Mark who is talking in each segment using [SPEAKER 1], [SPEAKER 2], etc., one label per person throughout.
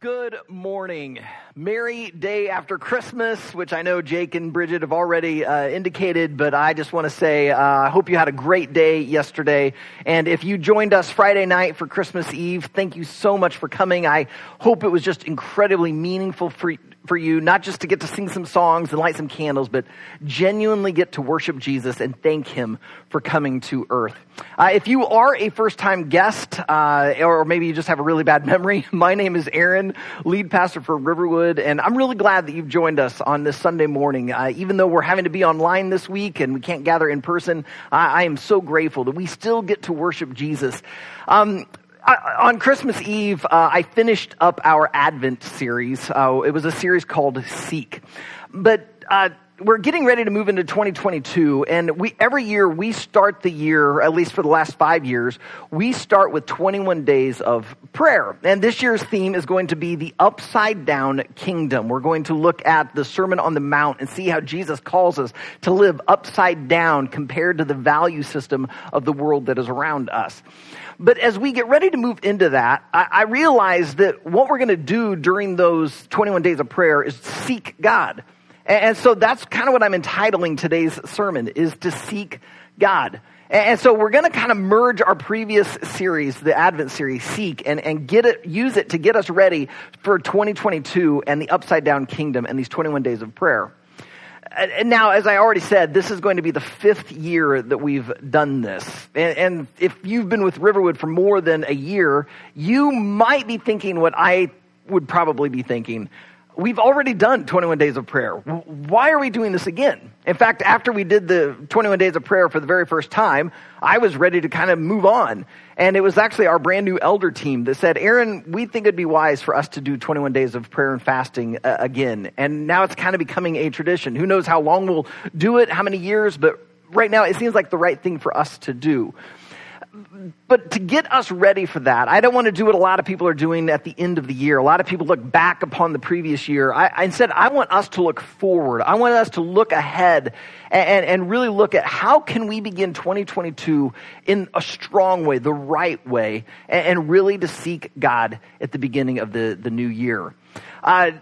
[SPEAKER 1] Good morning. Merry day after Christmas, which I know Jake and Bridget have already uh, indicated, but I just want to say uh, I hope you had a great day yesterday. And if you joined us Friday night for Christmas Eve, thank you so much for coming. I hope it was just incredibly meaningful for, for you, not just to get to sing some songs and light some candles, but genuinely get to worship Jesus and thank Him for coming to earth. Uh, if you are a first time guest, uh, or maybe you just have a really bad memory, my name is Aaron, lead pastor for Riverwood, and I'm really glad that you've joined us on this Sunday morning. Uh, even though we're having to be online this week and we can't gather in person, I, I am so grateful that we still get to worship Jesus. Um, on Christmas Eve, uh, I finished up our Advent series. Uh, it was a series called Seek. But uh, we're getting ready to move into 2022 and we every year we start the year at least for the last 5 years we start with 21 days of prayer. And this year's theme is going to be the upside down kingdom. We're going to look at the sermon on the mount and see how Jesus calls us to live upside down compared to the value system of the world that is around us. But as we get ready to move into that, I, I realize that what we're going to do during those 21 days of prayer is seek God. And, so that's kind of what I'm entitling today's sermon is to seek God. And so we're going to kind of merge our previous series, the Advent series, Seek, and, and get it, use it to get us ready for 2022 and the upside down kingdom and these 21 days of prayer. And now, as I already said, this is going to be the fifth year that we've done this. And, and, if you've been with Riverwood for more than a year, you might be thinking what I would probably be thinking we've already done 21 days of prayer. Why are we doing this again? In fact, after we did the 21 days of prayer for the very first time, I was ready to kind of move on. And it was actually our brand new elder team that said, Aaron, we think it'd be wise for us to do 21 days of prayer and fasting uh, again. And now it's kind of becoming a tradition. Who knows how long we'll do it, how many years, but right now it seems like the right thing for us to do but to get us ready for that, I don't want to do what a lot of people are doing at the end of the year. A lot of people look back upon the previous year. I, instead, I want us to look forward. I want us to look ahead and, and, and really look at how can we begin 2022 in a strong way, the right way, and, and really to seek God at the beginning of the, the new year. Uh,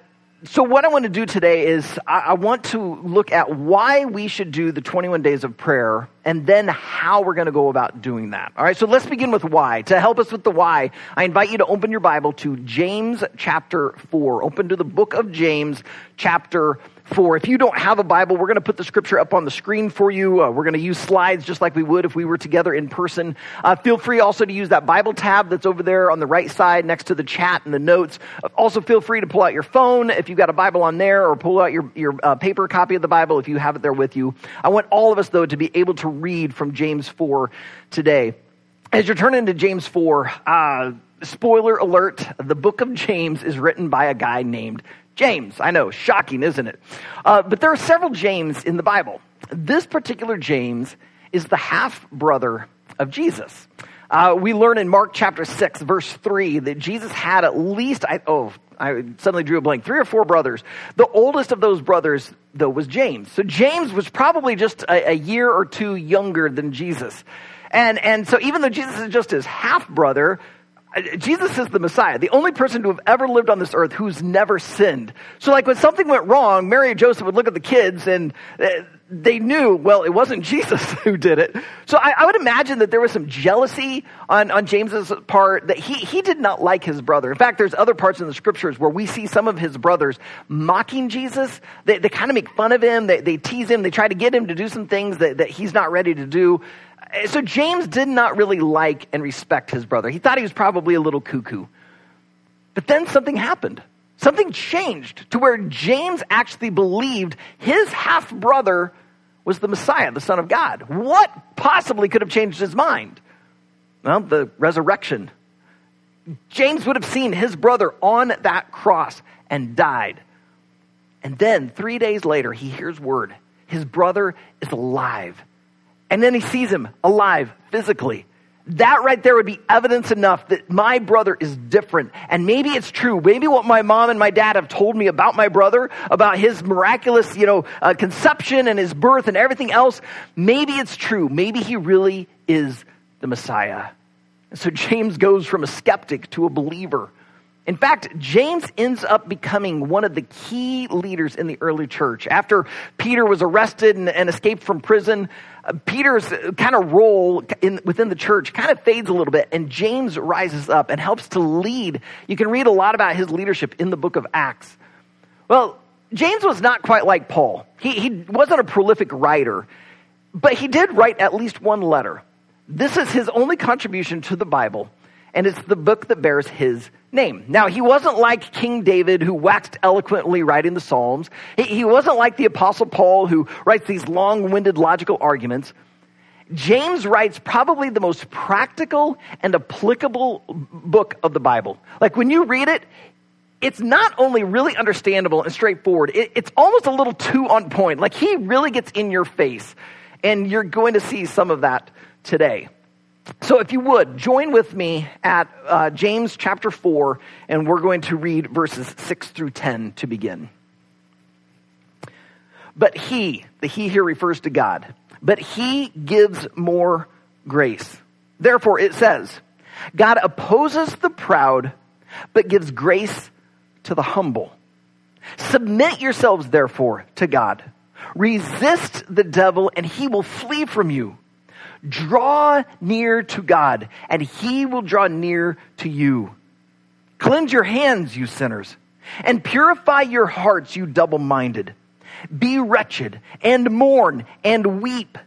[SPEAKER 1] so what I want to do today is I, I, want to look at why we should do the 21 days of prayer and then how we're going to go about doing that. All right, so let's begin with why. To help us with the why, I invite you to open your Bible to James chapter 4. Open to the book of James chapter for. If you don't have a Bible, we're going to put the scripture up on the screen for you. Uh, we're going to use slides just like we would if we were together in person. Uh, feel free also to use that Bible tab that's over there on the right side next to the chat and the notes. Also, feel free to pull out your phone if you've got a Bible on there or pull out your, your uh, paper copy of the Bible if you have it there with you. I want all of us, though, to be able to read from James 4 today. As you're turning to James 4, uh, spoiler alert, the book of James is written by a guy named James. I know, shocking, isn't it? Uh, but there are several James in the Bible. This particular James is the half brother of Jesus. Uh, we learn in Mark chapter 6, verse 3, that Jesus had at least, I, oh, I suddenly drew a blank, three or four brothers. The oldest of those brothers, though, was James. So James was probably just a, a year or two younger than Jesus. And, and so even though Jesus is just his half brother, Jesus is the Messiah, the only person to have ever lived on this earth who's never sinned. So, like, when something went wrong, Mary and Joseph would look at the kids and uh, they knew, well, it wasn't Jesus who did it. So, I, I would imagine that there was some jealousy on, on James's part that he, he did not like his brother. In fact, there's other parts in the scriptures where we see some of his brothers mocking Jesus. They, they kind of make fun of him, they, they tease him, they try to get him to do some things that, that he's not ready to do. Uh, so James did not really like and respect his brother. He thought he was probably a little cuckoo. But then something happened. Something changed to where James actually believed his half brother was the Messiah, the Son of God. What possibly could have changed his mind? Well, the resurrection. James would have seen his brother on that cross and died. And then, three days later, he hears word his brother is alive and then he sees him alive physically. That right there would be evidence enough that my brother is different. And maybe it's true. Maybe what my mom and my dad have told me about my brother, about his miraculous, you know, uh, conception and his birth and everything else, maybe it's true. Maybe he really is the Messiah. So James goes from a skeptic to a believer. In fact, James ends up becoming one of the key leaders in the early church. After Peter was arrested and, and escaped from prison, Peter's kind of role in, within the church kind of fades a little bit, and James rises up and helps to lead. You can read a lot about his leadership in the book of Acts. Well, James was not quite like Paul. He, he wasn't a prolific writer, but he did write at least one letter. This is his only contribution to the Bible, and it's the book that bears his name. Now, he wasn't like King David who waxed eloquently writing the Psalms. He, wasn't like the Apostle Paul who writes these long winded logical arguments. James writes probably the most practical and applicable book of the Bible. Like when you read it, it's not only really understandable and straightforward, it, it's almost a little too on point. Like he really gets in your face. And you're going to see some of that today. So, if you would, join with me at uh, James chapter 4, and we're going to read verses 6 through 10 to begin. But he, the he here refers to God, but he gives more grace. Therefore, it says, God opposes the proud, but gives grace to the humble. Submit yourselves, therefore, to God. Resist the devil, and he will flee from you. Draw near to God, and he will draw near to you. Cleanse your hands, you sinners, and purify your hearts, you double minded. Be wretched, and mourn, and weep.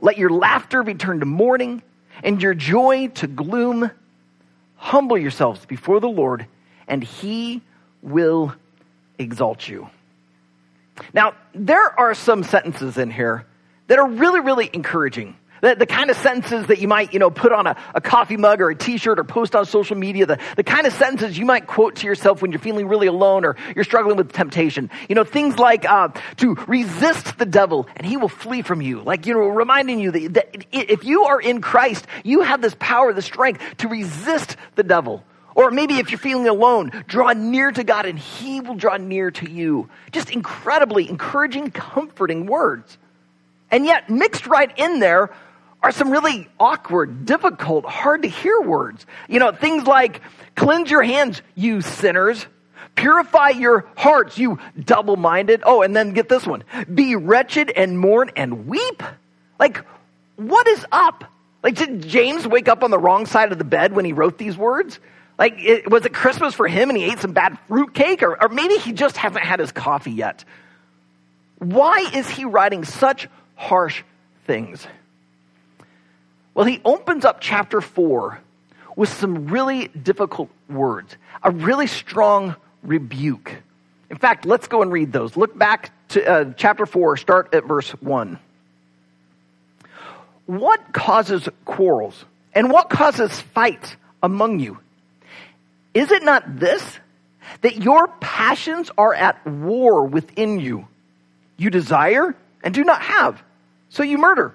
[SPEAKER 1] Let your laughter be turned to mourning, and your joy to gloom. Humble yourselves before the Lord, and he will exalt you. Now, there are some sentences in here that are really, really encouraging. The, the, kind of sentences that you might, you know, put on a, a coffee mug or a t-shirt or post on social media, the, the kind of sentences you might quote to yourself when you're feeling really alone or you're struggling with temptation. You know, things like, uh, to resist the devil and he will flee from you. Like, you know, reminding you that, that if you are in Christ, you have this power, the strength to resist the devil. Or maybe if you're feeling alone, draw near to God and He will draw near to you. Just incredibly encouraging, comforting words. And yet, mixed right in there are some really awkward, difficult, hard to hear words. You know, things like, cleanse your hands, you sinners. Purify your hearts, you double minded. Oh, and then get this one. Be wretched and mourn and weep. Like, what is up? Like, did James wake up on the wrong side of the bed when he wrote these words? Like, it, was it Christmas for him and he ate some bad fruitcake? Or, or maybe he just hasn't had his coffee yet. Why is he writing such harsh things? Well, he opens up chapter 4 with some really difficult words, a really strong rebuke. In fact, let's go and read those. Look back to uh, chapter 4, start at verse 1. What causes quarrels and what causes fights among you? Is it not this, that your passions are at war within you? You desire and do not have, so you murder.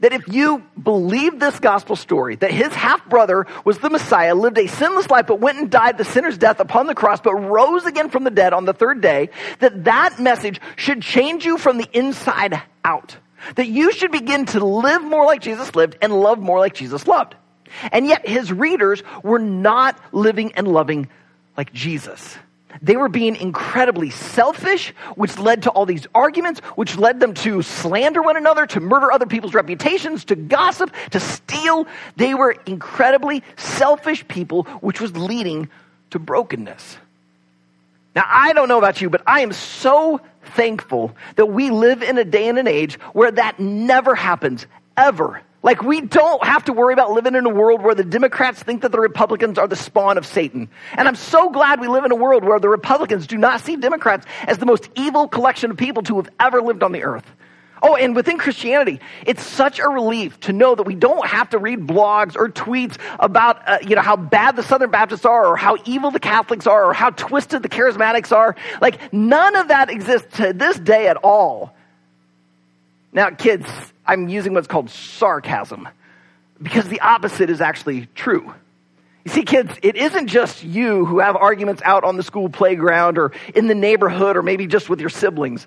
[SPEAKER 1] that if you believe this gospel story, that his half brother was the Messiah, lived a sinless life, but went and died the sinner's death upon the cross, but rose again from the dead on the third day, that that message should change you from the inside out. That you should begin to live more like Jesus lived and love more like Jesus loved. And yet his readers were not living and loving like Jesus. They were being incredibly selfish, which led to all these arguments, which led them to slander one another, to murder other people's reputations, to gossip, to steal. They were incredibly selfish people, which was leading to brokenness. Now, I don't know about you, but I am so thankful that we live in a day and an age where that never happens, ever. Like, we don't have to worry about living in a world where the Democrats think that the Republicans are the spawn of Satan. And I'm so glad we live in a world where the Republicans do not see Democrats as the most evil collection of people to have ever lived on the earth. Oh, and within Christianity, it's such a relief to know that we don't have to read blogs or tweets about, uh, you know, how bad the Southern Baptists are or how evil the Catholics are or how twisted the Charismatics are. Like, none of that exists to this day at all. Now, kids, I'm using what's called sarcasm because the opposite is actually true. You see, kids, it isn't just you who have arguments out on the school playground or in the neighborhood or maybe just with your siblings.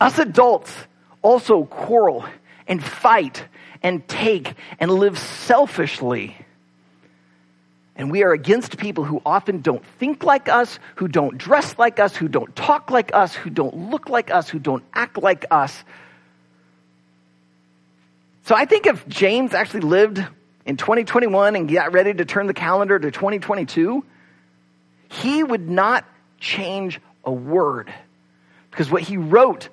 [SPEAKER 1] Us adults also quarrel and fight and take and live selfishly. And we are against people who often don't think like us, who don't dress like us, who don't talk like us, who don't look like us, who don't act like us. So I think if James actually lived in 2021 and got ready to turn the calendar to 2022, he would not change a word. Because what he wrote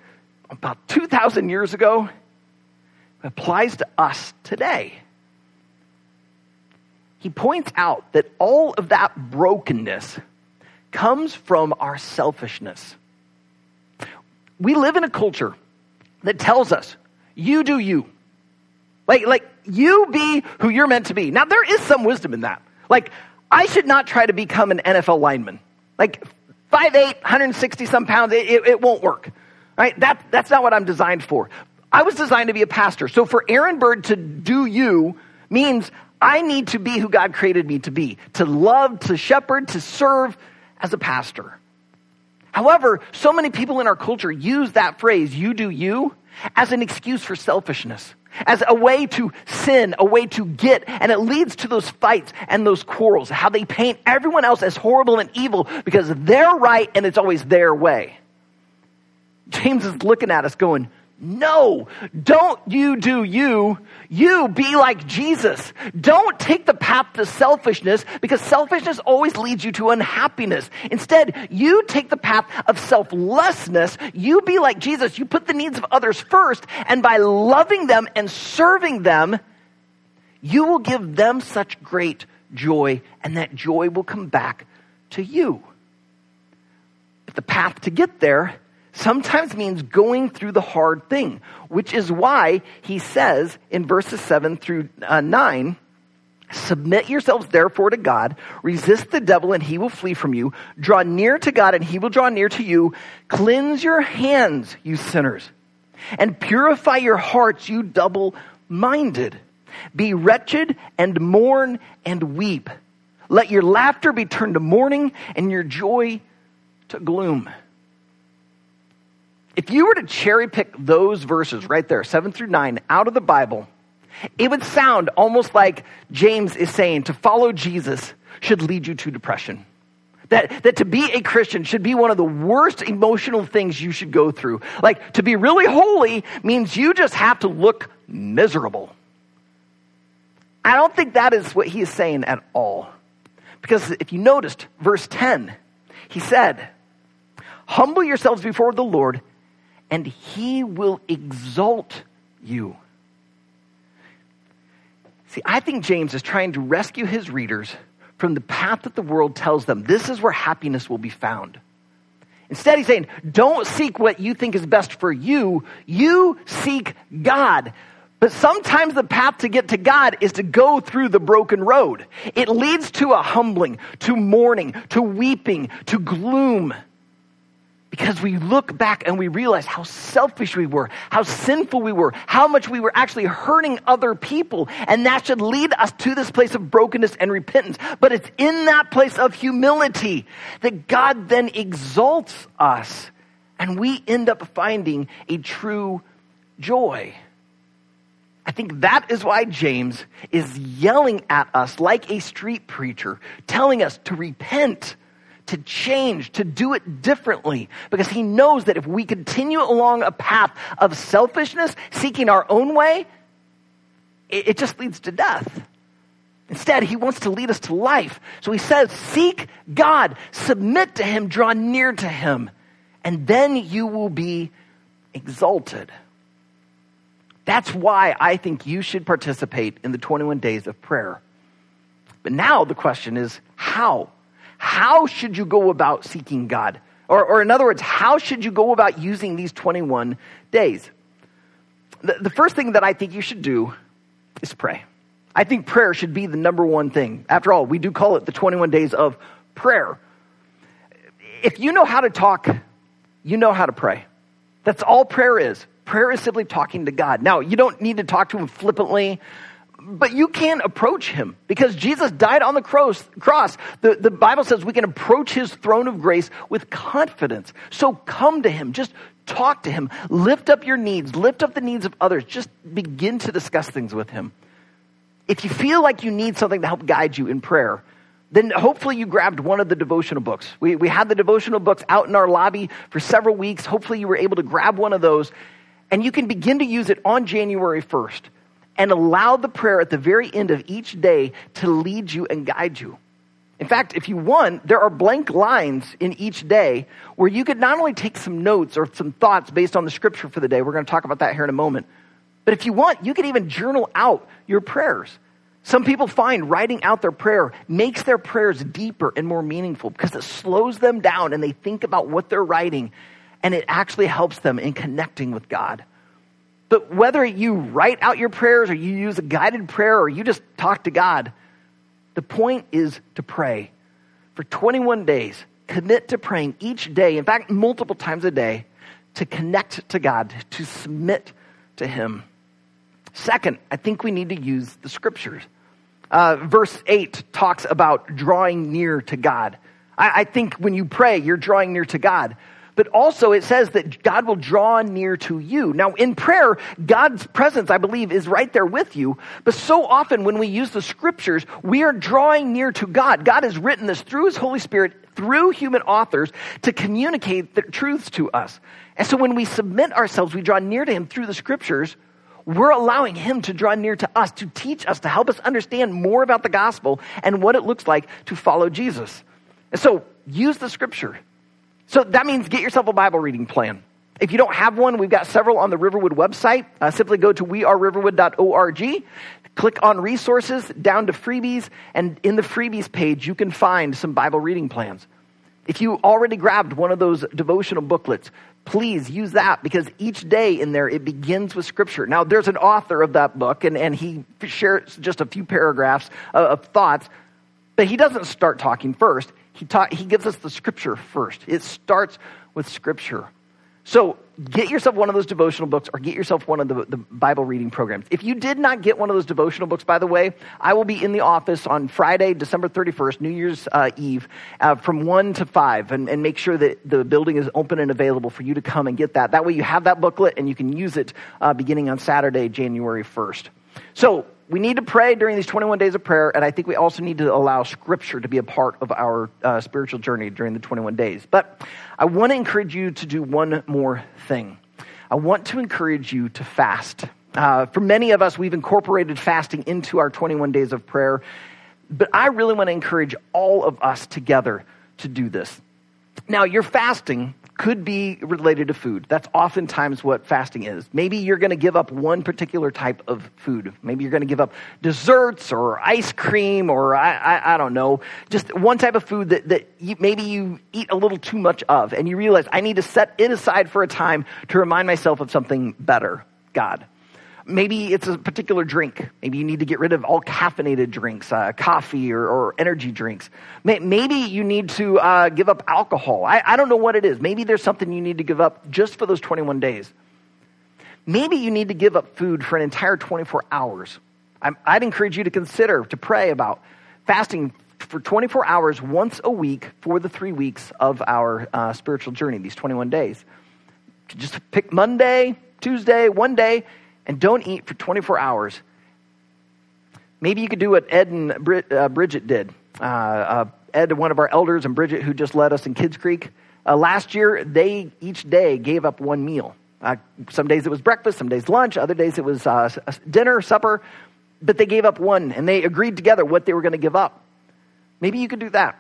[SPEAKER 1] about 2,000 years ago applies to us today. He points out that all of that brokenness comes from our selfishness. We live in a culture that tells us, you do you. Like, like, you be who you're meant to be. Now, there is some wisdom in that. Like, I should not try to become an NFL lineman. Like, 5'8, 160 some pounds, it, it, it won't work. Right? That, that's not what I'm designed for. I was designed to be a pastor. So for Aaron Bird to do you means I need to be who God created me to be, to love, to shepherd, to serve as a pastor. However, so many people in our culture use that phrase, you do you, as an excuse for selfishness, as a way to sin, a way to get, and it leads to those fights and those quarrels, how they paint everyone else as horrible and evil because they're right and it's always their way. James is looking at us going, no, don't you do you. You be like Jesus. Don't take the path to selfishness because selfishness always leads you to unhappiness. Instead, you take the path of selflessness. You be like Jesus. You put the needs of others first, and by loving them and serving them, you will give them such great joy, and that joy will come back to you. But the path to get there sometimes means going through the hard thing, which is why he says in verses 7 through uh, 9, Submit yourselves therefore to God, resist the devil and he will flee from you, draw near to God and he will draw near to you, cleanse your hands, you sinners, and purify your hearts, you double minded. Be wretched and mourn and weep. Let your laughter be turned to mourning and your joy to gloom if you were to cherry pick those verses right there, seven through nine, out of the Bible, it would sound almost like James is saying to follow Jesus should lead you to depression. That, that to be a Christian should be one of the worst emotional things you should go through. Like, to be really holy means you just have to look miserable. I don't think that is what he is saying at all. Because if you noticed, verse 10, he said, Humble yourselves before the Lord, and he will exalt you. See, I think James is trying to rescue his readers from the path that the world tells them this is where happiness will be found. Instead, he's saying, don't seek what you think is best for you. You seek God. But sometimes the path to get to God is to go through the broken road. It leads to a humbling, to mourning, to weeping, to gloom. Because we look back and we realize how selfish we were, how sinful we were, how much we were actually hurting other people. And that should lead us to this place of brokenness and repentance. But it's in that place of humility that God then exalts us and we end up finding a true joy. I think that is why James is yelling at us like a street preacher, telling us to repent to change, to do it differently, because he knows that if we continue along a path of selfishness, seeking our own way, it, it just leads to death. Instead, he wants to lead us to life. So he says, Seek God, submit to him, draw near to him, and then you will be exalted. That's why I think you should participate in the 21 days of prayer. But now the question is how? How should you go about seeking God? Or, or in other words, how should you go about using these 21 days? the, the first thing that I think you should do is pray. I think prayer should be the number one thing. After all, we do call it the 21 days of prayer. If you know how to talk, you know how to pray. That's all prayer is. Prayer is simply talking to God. Now, you don't need to talk to him flippantly, but you can't approach him because Jesus died on the cross. The, the Bible says we can approach his throne of grace with confidence. So come to him. Just talk to him. Lift up your needs. Lift up the needs of others. Just begin to discuss things with him. If you feel like you need something to help guide you in prayer, then hopefully you grabbed one of the devotional books. We, we had the devotional books out in our lobby for several weeks. Hopefully you were able to grab one of those and you can begin to use it on January 1st and allow the prayer at the very end of each day to lead you and guide you. In fact, if you want, there are blank lines in each day where you could not only take some notes or some thoughts based on the scripture for the day, we're going to talk about that here in a moment, but if you want, you could even journal out your prayers. Some people find writing out their prayer makes their prayers deeper and more meaningful because it slows them down and they think about what they're writing and it actually helps them in connecting with God. But whether you write out your prayers or you use a guided prayer or you just talk to God, the point is to pray. For 21 days, commit to praying each day, in fact, multiple times a day, to connect to God, to submit to Him. Second, I think we need to use the scriptures. Uh, verse 8 talks about drawing near to God. I, I think when you pray, you're drawing near to God but also it says that God will draw near to you. Now, in prayer, God's presence, I believe, is right there with you. But so often when we use the scriptures, we are drawing near to God. God has written this through His Holy Spirit, through human authors, to communicate the truths to us. And so when we submit ourselves, we draw near to Him through the scriptures we're allowing him to draw near to us, to teach us, to help us understand more about the gospel and what it looks like to follow Jesus. And so use the scripture. So that means get yourself a Bible reading plan. If you don't have one, we've got several on the Riverwood website. Uh, simply go to weareriverwood.org, click on resources, down to freebies, and in the freebies page, you can find some Bible reading plans. If you already grabbed one of those devotional booklets, please use that because each day in there it begins with scripture. Now, there's an author of that book, and, and he shares just a few paragraphs of, of thoughts, but he doesn't start talking first he, taught, he gives us the scripture first. It starts with scripture. So get yourself one of those devotional books or get yourself one of the, the, Bible reading programs. If you did not get one of those devotional books, by the way, I will be in the office on Friday, December 31st, New Year's uh, Eve, uh, from 1 to 5, and, and, make sure that the building is open and available for you to come and get that. That way you have that booklet and you can use it uh, beginning on Saturday, January 1st. So we need to pray during these 21 days of prayer, and I think we also need to allow Scripture to be a part of our uh, spiritual journey during the 21 days. But I want to encourage you to do one more thing. I want to encourage you to fast. Uh, for many of us, we've incorporated fasting into our 21 days of prayer, but I really want to encourage all of us together to do this. Now, your fasting could be related to food. That's oftentimes what fasting is. Maybe you're going to give up one particular type of food. Maybe you're going to give up desserts or ice cream or I, I, I don't know, just one type of food that, that you, maybe you eat a little too much of and you realize I need to set it aside for a time to remind myself of something better, God. Maybe it's a particular drink. Maybe you need to get rid of all caffeinated drinks, uh, coffee or, or, energy drinks. Maybe you need to uh, give up alcohol. I, I don't know what it is. Maybe there's something you need to give up just for those 21 days. Maybe you need to give up food for an entire 24 hours. i would encourage you to consider, to pray about fasting for 24 hours once a week for the three weeks of our uh, spiritual journey, these 21 days. Just pick Monday, Tuesday, one day, and don't eat for 24 hours. Maybe you could do what Ed and Brid- uh, Bridget did. Uh, uh, Ed, one of our elders, and Bridget, who just led us in Kids Creek. Uh, last year, they each day gave up one meal. Uh, some days it was breakfast, some days lunch, other days it was uh, dinner, supper, but they gave up one and they agreed together what they were going to give up. Maybe you could do that.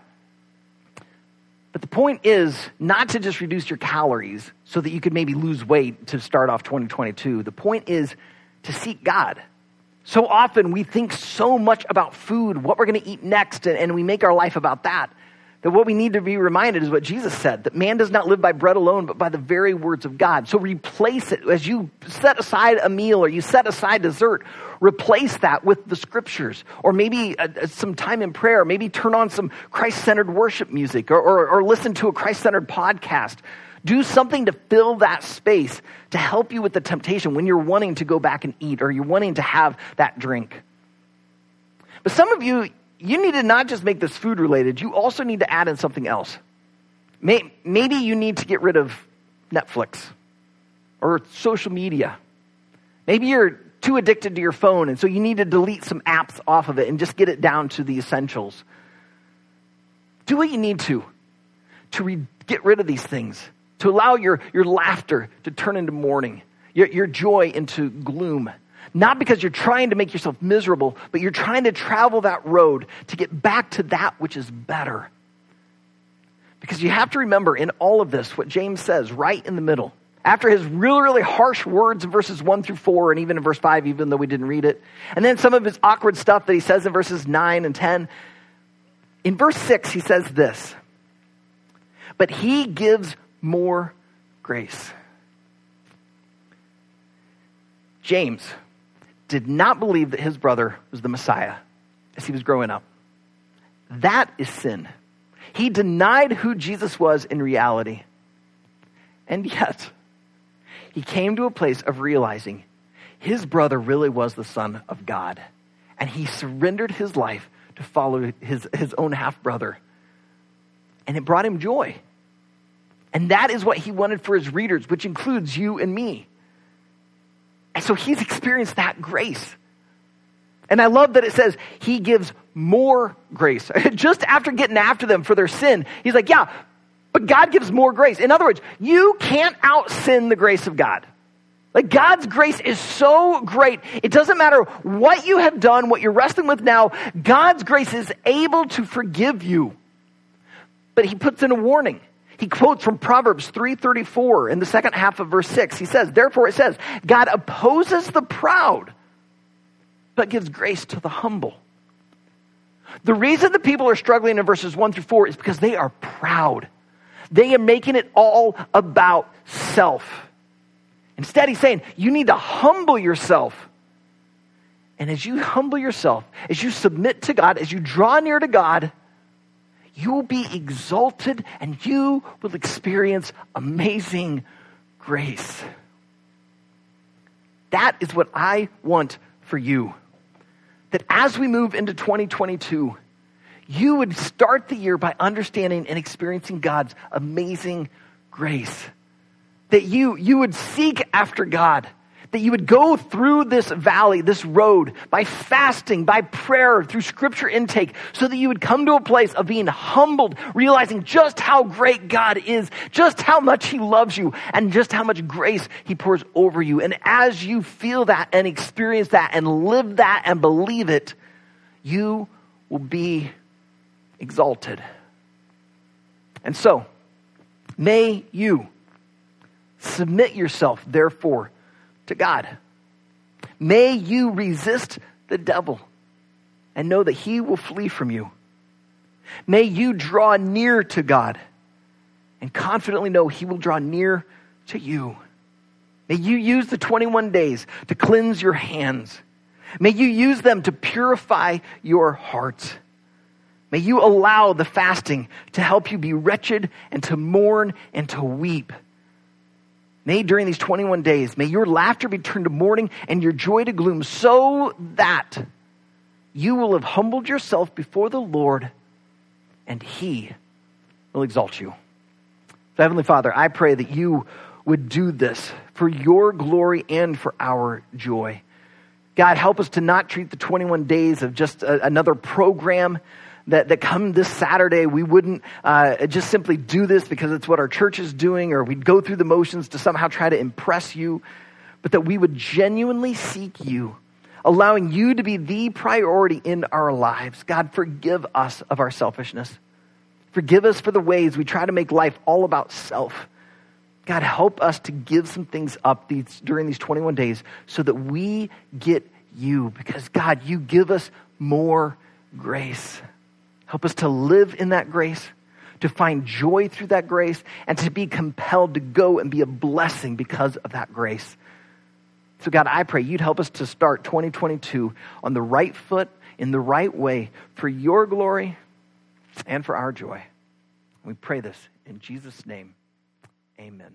[SPEAKER 1] But the point is not to just reduce your calories so that you could maybe lose weight to start off 2022. The point is to seek God. So often we think so much about food, what we're going to eat next, and, we make our life about that. That what we need to be reminded is what Jesus said that man does not live by bread alone, but by the very words of God. So replace it as you set aside a meal or you set aside dessert, replace that with the scriptures or maybe a, a, some time in prayer. Maybe turn on some Christ centered worship music or, or, or listen to a Christ centered podcast. Do something to fill that space to help you with the temptation when you're wanting to go back and eat or you're wanting to have that drink. But some of you, you need to not just make this food related, you also need to add in something else. Maybe you need to get rid of Netflix or social media. Maybe you're too addicted to your phone, and so you need to delete some apps off of it and just get it down to the essentials. Do what you need to to re- get rid of these things, to allow your, your laughter to turn into mourning, your, your joy into gloom. Not because you're trying to make yourself miserable, but you're trying to travel that road to get back to that which is better. Because you have to remember in all of this what James says right in the middle. After his really, really harsh words in verses 1 through 4, and even in verse 5, even though we didn't read it, and then some of his awkward stuff that he says in verses 9 and 10, in verse 6, he says this But he gives more grace. James, did not believe that his brother was the Messiah as he was growing up. That is sin. He denied who Jesus was in reality. And yet, he came to a place of realizing his brother really was the Son of God. And he surrendered his life to follow his, his own half brother. And it brought him joy. And that is what he wanted for his readers, which includes you and me. And so he's experienced that grace. And I love that it says he gives more grace. Just after getting after them for their sin, he's like, yeah, but God gives more grace. In other words, you can't out sin the grace of God. Like God's grace is so great. It doesn't matter what you have done, what you're wrestling with now, God's grace is able to forgive you. But he puts in a warning. He quotes from Proverbs 3:34 in the second half of verse 6. He says, "Therefore it says, God opposes the proud, but gives grace to the humble." The reason the people are struggling in verses 1 through 4 is because they are proud. They are making it all about self. Instead, he's saying, you need to humble yourself. And as you humble yourself, as you submit to God, as you draw near to God, you will be exalted and you will experience amazing grace. That is what I want for you. That as we move into 2022, you would start the year by understanding and experiencing God's amazing grace. That you, you would seek after God that you would go through this valley, this road, by fasting, by prayer, through scripture intake, so that you would come to a place of being humbled, realizing just how great God is, just how much He loves you, and just how much grace He pours over you. And as you feel that and experience that and live that and believe it, you will be exalted. And so, may you submit yourself, therefore, to God. May you resist the devil and know that he will flee from you. May you draw near to God and confidently know he will draw near to you. May you use the 21 days to cleanse your hands. May you use them to purify your heart. May you allow the fasting to help you be wretched and to mourn and to weep. May during these 21 days, may your laughter be turned to mourning and your joy to gloom so that you will have humbled yourself before the Lord and he will exalt you. So Heavenly Father, I pray that you would do this for your glory and for our joy. God, help us to not treat the 21 days of just a, another program that, that come this Saturday, we wouldn't uh, just simply do this because it's what our church is doing, or we'd go through the motions to somehow try to impress you, but that we would genuinely seek you, allowing you to be the priority in our lives. God, forgive us of our selfishness. Forgive us for the ways we try to make life all about self. God, help us to give some things up these, during these 21 days so that we get you, because God, you give us more grace. Help us to live in that grace. to find joy through that grace, and to be compelled to go and be a blessing because of that grace. So, God, I pray you'd help us to start 2022 on the right foot, in the right way, for your glory and for our joy. We pray this in Jesus' name. Amen.